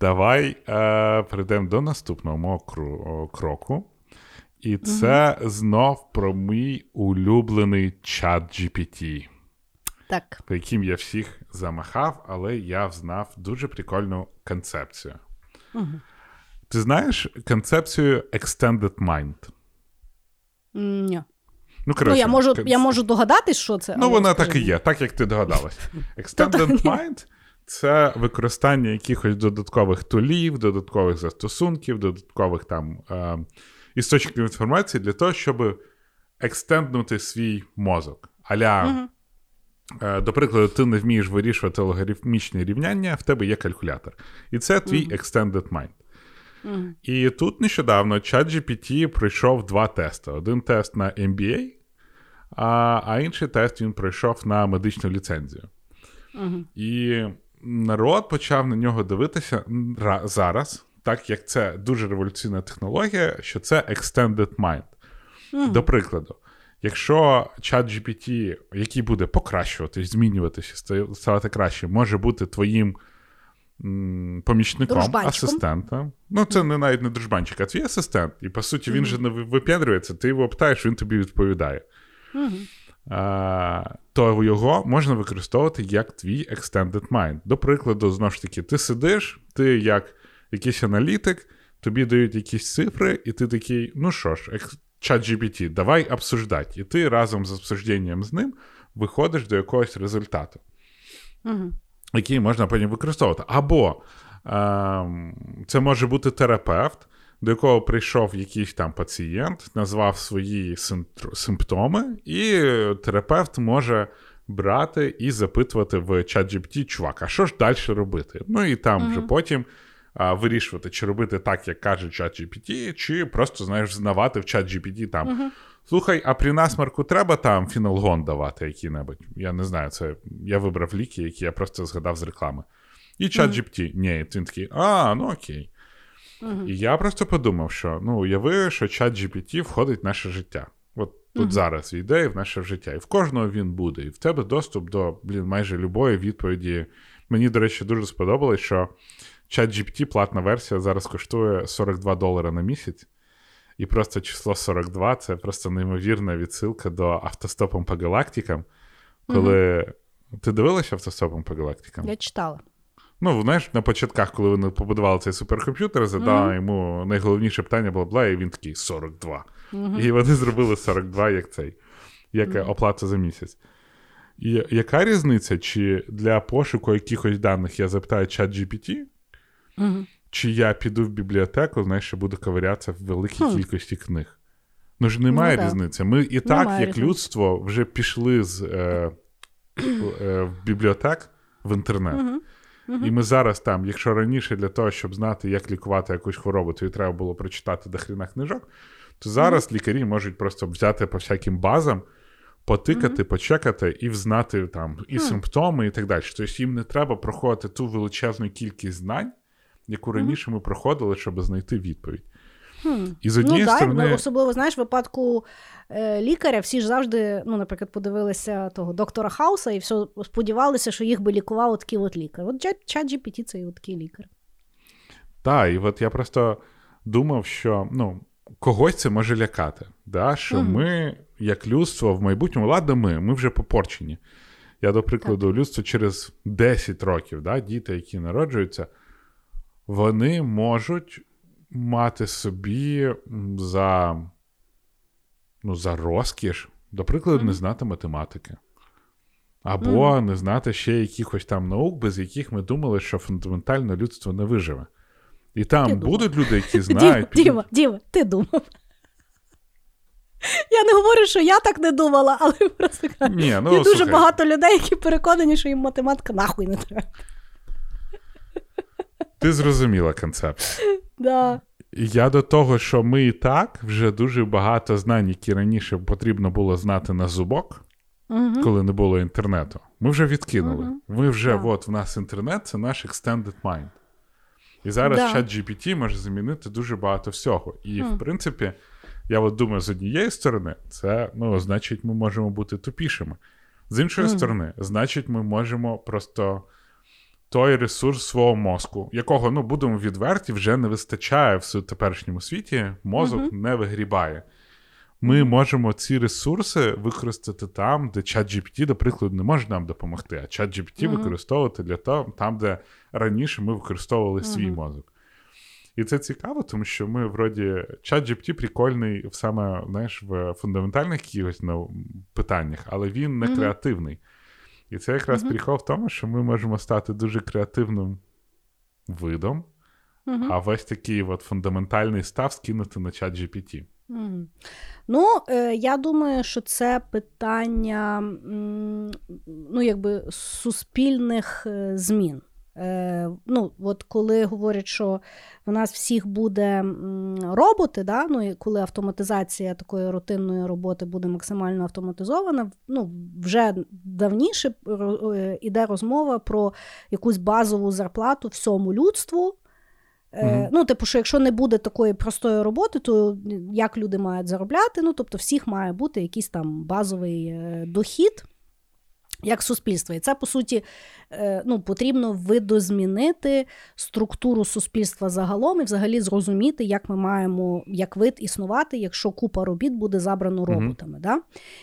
Давай е, перейдемо до наступного кру- кроку. І це знов про мій улюблений чат GPT, Так, по яким я всіх замахав, але я взнав дуже прикольну концепцію. Ти знаєш концепцію Extended Mind? Ні. Ну, коротше, Ну, я можу, кон- я можу догадатись, що це. Ну, вона скажи так і є, так як ти догадалась. Extended Mind це використання якихось додаткових тулів, додаткових застосунків, додаткових там е, істочників інформації для того, щоб екстенднути свій мозок. Аля, е, до прикладу, ти не вмієш вирішувати логарифмічні рівняння, в тебе є калькулятор. І це твій Extended Mind. І тут нещодавно ChatGPT пройшов два тести: один тест на MBA, а, а інший тест він пройшов на медичну ліцензію. І народ почав на нього дивитися зараз, так як це дуже революційна технологія, що це Extended Mind. До прикладу, якщо ChatGPT, який буде покращуватись, змінюватися, ста- ставати краще, може бути твоїм помічником, асистентом. Ну, це не навіть не дружбанчик, а твій асистент. І по суті, він же не ви- випендрюється, ти його питаєш, він тобі відповідає. А, то його можна використовувати як твій extended mind. До прикладу, знову ж таки, ти сидиш, ти як якийсь аналітик, тобі дають якісь цифри, і ти такий, ну що ж, чат GPT, давай обсуждати. І ти разом з обсужденням з ним виходиш до якогось результату, який можна потім використовувати. Або ем, це може бути терапевт, до якого прийшов якийсь там пацієнт, назвав свої симптоми, і терапевт може брати і запитувати в ChatGPT, чувак, а що ж далі робити? Ну і там вже потім а, вирішувати, чи робити так, як каже ChatGPT, чи просто, знаєш, знавати в ChatGPT там. Слухай, а при насмарку треба там фіналгон давати який-небудь? Я не знаю, це я вибрав ліки, які я просто згадав з реклами. І ChatGPT, ні, він такий, а, ну окей. І я просто подумав, що ну, уяви, що чат GPT входить в наше життя. От тут зараз війде і в наше життя. І в кожного він буде. І в тебе доступ до блін, майже любої відповіді. Мені, до речі, дуже сподобалось, що чат GPT, платна версія, зараз коштує 42 долари на місяць. І просто число 42 це просто неймовірна відсилка до автостопом по галактикам. Коли. Ти дивилася автостопом по галактикам? Я читала. Ну, знаєш, на початках, коли вони побудували цей суперкомп'ютер, задали йому найголовніше питання бла бла, і він такий 42. І вони зробили 42 як цей, як е, оплата за місяць. І яка різниця, чи для пошуку якихось даних я запитаю чат GPT, чи я піду в бібліотеку, знаєш, що буду ковирятися в великій кількості книг? Ну ж немає Ну, різниці. Ми і так, Немає як різниці. людство, вже пішли з е, е, в бібліотек в інтернет. І ми зараз там, якщо раніше для того, щоб знати, як лікувати якусь хворобу, тобі треба було прочитати до хріна книжок, то зараз лікарі можуть просто взяти по всяким базам, потикати, почекати і взнати там і симптоми, і так далі. Тобто їм не треба проходити ту величезну кількість знань, яку раніше ми проходили, щоб знайти відповідь. І з однієї ну, сторони. так, особливо, знаєш, в випадку е, лікаря всі ж завжди, ну, наприклад, подивилися того доктора Хауса і все сподівалися, що їх би лікував такий от лікар. От чат GPT це і от такий лікар. Так, і от я просто думав, що ну, когось це може лякати. Да? Що ми, як людство, в майбутньому, ладно, ми, ми вже попорчені. Я, до прикладу, людство через 10 років, да, діти, які народжуються, вони можуть мати собі за, ну, за розкіш, до прикладу, не знати математики. Або не знати ще якихось там наук, без яких ми думали, що фундаментально людство не виживе. І там Ти думав. будуть люди, які Діма, знають. підуть- Діма, Діма, ти думав. Я не говорю, що я так не думала, але просто кажу, Ні, ну, є дуже слухай. багато людей, які переконані, що їм математика нахуй не треба. Ти зрозуміла концепт. Да. я до того, що ми і так вже дуже багато знань, які раніше потрібно було знати на зубок, угу. коли не було інтернету. Ми вже відкинули. Угу. Ми вже, да. от в нас інтернет це наш extended mind. І зараз да. чат GPT може замінити дуже багато всього. І, mm. в принципі, я от думаю, з однієї сторони, це ну, значить, ми можемо бути тупішими. З іншої mm. сторони, значить, ми можемо просто той ресурс свого мозку, якого, ну, будемо відверті, вже не вистачає в теперішньому світі, мозок mm-hmm. не вигрібає. Ми можемо ці ресурси використати там, де чат GPT, до прикладу, не може нам допомогти, а чат GPT mm-hmm. використовувати для того, там, де раніше ми використовували свій mm-hmm. мозок. І це цікаво, тому що ми, вроді, чат GPT прикольний саме знаєш, в фундаментальних якихось ну, питаннях, але він не креативний. І це якраз прикол в тому, що ми можемо стати дуже креативним видом, а весь такий от фундаментальний став скинути на чат GPT. Mm. Ну, е, я думаю, що це питання ну, якби суспільних е, змін. Е, ну, от Коли говорять, що в нас всіх буде роботи, да? ну, і коли автоматизація такої рутинної роботи буде максимально автоматизована, ну, вже давніше іде розмова про якусь базову зарплату всьому людству. Угу. Ну, типу, що якщо не буде такої простої роботи, то як люди мають заробляти? Ну, тобто, всіх має бути якийсь там базовий е, дохід як суспільство. І це, по суті, е, ну, потрібно видозмінити структуру суспільства загалом і взагалі зрозуміти, як ми маємо як вид існувати, якщо купа робіт буде забрано роботами. Mm-hmm. Да?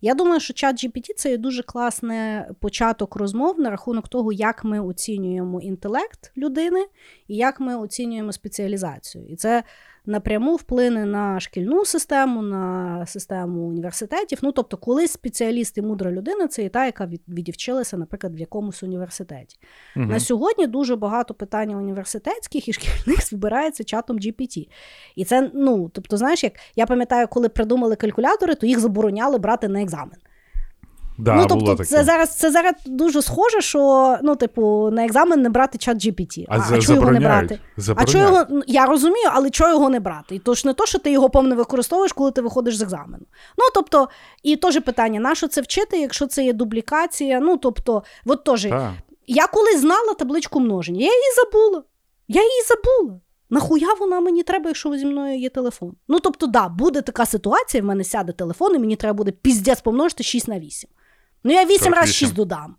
Я думаю, що чат GPT це є дуже класний початок розмов на рахунок того, як ми оцінюємо інтелект людини і як ми оцінюємо спеціалізацію. І це напряму вплине на шкільну систему, на систему університетів. Ну, тобто, колись спеціаліст і мудра людина це і та, яка відівчилася, наприклад, в якомусь університеті. Угу. На сьогодні дуже багато питань університетських і шкільних збирається чатом GPT. І це, ну, тобто, знаєш, як я пам'ятаю, коли придумали калькулятори, то їх забороняли брати на екзамен. Да, ну, тобто, було таке. це зараз це зараз дуже схоже, що ну, типу, на екзамен не брати чат GPT. А, а, а чого його не брати? А чого його ну, я розумію, але чого його не брати? І то ж не то, що ти його повно використовуєш, коли ти виходиш з екзамену. Ну тобто, і теж питання: на що це вчити, якщо це є дублікація? Ну тобто, от теж я коли знала табличку множення, я її забула. Я її забула. Нахуя вона мені треба, якщо зі мною є телефон? Ну тобто, да, буде така ситуація, в мене сяде телефон, і мені треба буде піздець помножити 6 на 8. Ну, я вісім разів шість додам.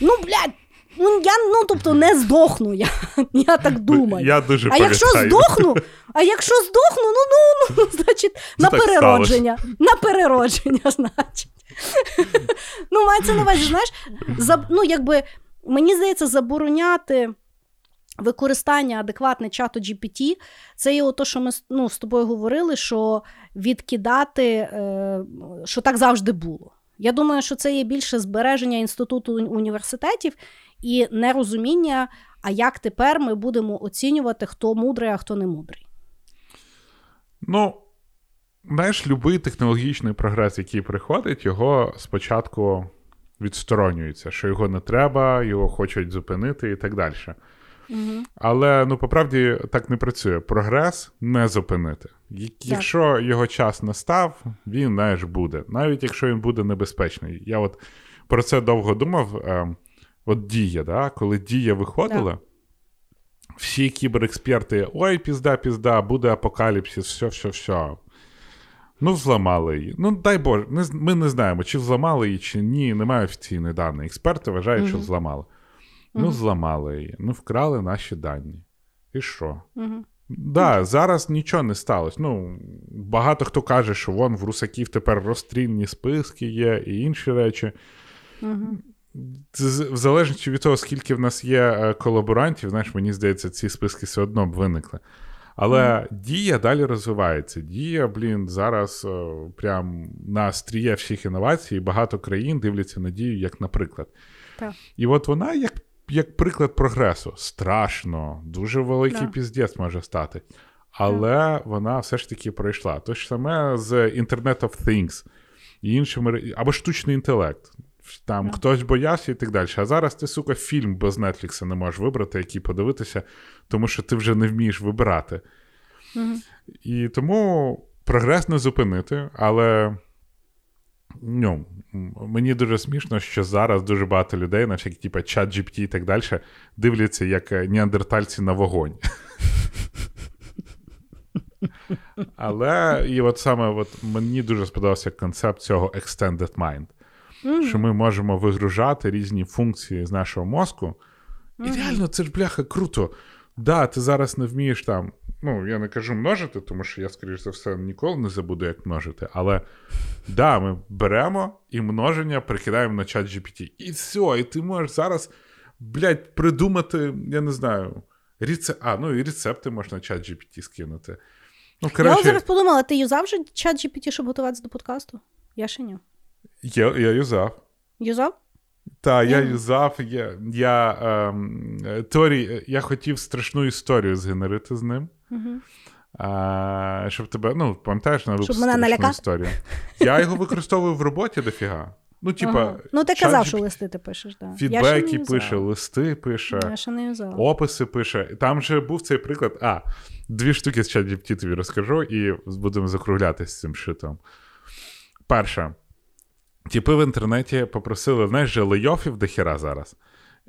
Ну, блядь, ну я ну, тобто не здохну, я я так думаю. Я дуже А якщо здохну, а якщо здохну, ну ну, ну значить, на переродження. На переродження, значить. Ну, мається на увазі, знаєш, за, ну, якби, мені здається, забороняти. Використання адекватне чату GPT, це є те, що ми ну, з тобою говорили, що відкидати, е, що так завжди було. Я думаю, що це є більше збереження інституту університетів і нерозуміння, а як тепер ми будемо оцінювати, хто мудрий, а хто не мудрий. Ну, знаєш, будь-який технологічний прогрес, який приходить, його спочатку відсторонюється, що його не треба, його хочуть зупинити і так далі. Угу. Але ну, по правді так не працює. Прогрес не зупинити. Якщо його час настав, він знаєш, буде. Навіть якщо він буде небезпечний. Я от про це довго думав. Е, от дія, да? коли дія виходила, так. всі кіберексперти: ой, пізда, пізда, буде апокаліпсис, все, все, все. Ну, зламали її. Ну, дай Боже, ми не знаємо, чи зламали її, чи ні. Немає офіційних даних. Експерти вважають, mm що зламали. Ну, зламали її, ну, вкрали наші дані. І що? Угу. Да, зараз нічого не сталося. Ну, Багато хто каже, що вон в русаків тепер розстрільні списки є і інші речі. Угу. В залежності від того, скільки в нас є е, колаборантів, знаєш, мені здається, ці списки все одно б виникли. Але mm. дія далі розвивається. Дія, блін, зараз о, е, прям на стріє всіх інновацій, і багато країн дивляться на дію, як наприклад. Так. І от вона, як як приклад прогресу. Страшно, дуже великий yeah. піздець може стати. Але yeah. вона все ж таки пройшла. То ж саме з Internet of Things і іншими, або штучний інтелект. Там yeah. хтось боявся і так далі. А зараз ти, сука, фільм без Нетфлікса не можеш вибрати, який подивитися, тому що ти вже не вмієш вибирати. Угу. І тому прогрес не зупинити, але ну, мені дуже смішно, що зараз дуже багато людей, наче типу, чат GPT і так далі, дивляться як неандертальці на вогонь. Але і от саме от мені дуже сподобався концепт цього Extended Mind. Mm-hmm. Що ми можемо вигружати різні функції з нашого мозку. І реально, це ж бляха круто. Да, ти зараз не вмієш там. Ну, я не кажу множити, тому що я, скоріш за все, ніколи не забуду, як множити. Але да, ми беремо і множення прикидаємо на чат GPT. І все, і ти можеш зараз, блядь, придумати, я не знаю, рецепт. А, ну і рецепти можна чат GPT скинути. Ну, коротше... Я зараз подумала, ти юзав вже чат GPT, щоб готуватися до подкасту? Я ще ні. Я я юзав. Юзав? Так, я юзав. Я я, ем, Торі, я хотів страшну історію згенерити з ним. Угу. А, Щоб тебе, ну, пам'ятаєш, на Щоб мене історію. Я його використовую в роботі дофіга. Ну, типа, ага. ну, ти казав, що листи ти пишеш, так. Фідбеки пише, листи пише, я ще не описи пише. Там же був цей приклад. А, дві штуки з ChatGPT тобі розкажу, і будемо закруглятися з цим шитом. Перше, типи в інтернеті попросили, знаєш, же лейофів до хіра зараз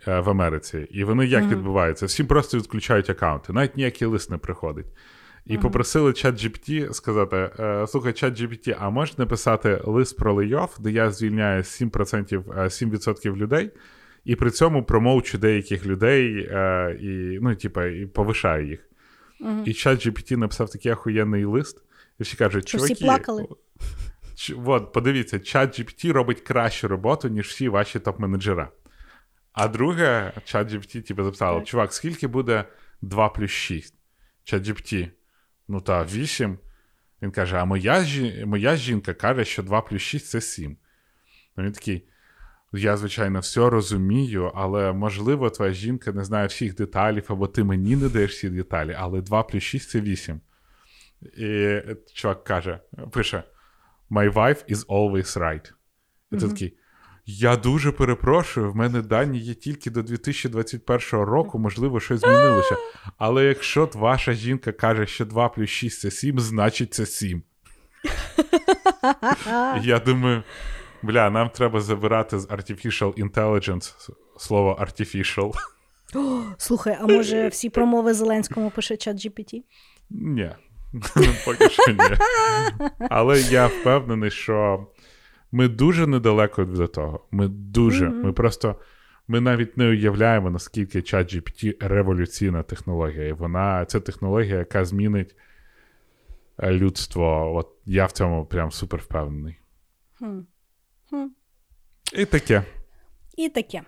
е, в Америці. І вони як mm-hmm. відбуваються? Всі просто відключають аккаунти, навіть ніякий лист не приходить. І uh-huh. попросили чат GPT сказати: «Е, слухай, чат GPT, а можеш написати лист про лейоф, де я звільняю 7%, 7% е, людей, і при цьому промовчу деяких людей е, і ну, типа, і повишаю їх. Uh-huh. І чат GPT написав такий охуєнний лист, і всі кажуть, чуваки, всі плакали. От, подивіться, чат GPT робить кращу роботу, ніж всі ваші топ-менеджера. А друге, чат GPT типу, записало: чувак, скільки буде 2 плюс 6? Чат GPT, ну та 8. Він каже: а моя моя жінка каже, що 2 плюс 6 це 7. Ну, він такий. Я, звичайно, все розумію, але можливо, твоя жінка не знає всіх деталів, або ти мені не даєш всі деталі, але 2 плюс 6 це 8. І чувак каже, пише: My wife is always right. І ти такий. Я дуже перепрошую, в мене дані є тільки до 2021 року, можливо, щось змінилося. Але якщо ваша жінка каже, що 2 плюс 6 це 7, значить це 7. Я думаю, бля, нам треба забирати з Artificial Intelligence слово artificial. Слухай, а може всі промови Зеленському пише чат GPT? Ні. Поки що ні. Але я впевнений, що ми дуже недалеко від того. Ми дуже. Mm-hmm. Ми просто ми навіть не уявляємо, наскільки чат GPT революційна технологія. І вона це технологія, яка змінить е, людство. От я в цьому прям супер впевнений. Mm-hmm. І таке. І таке.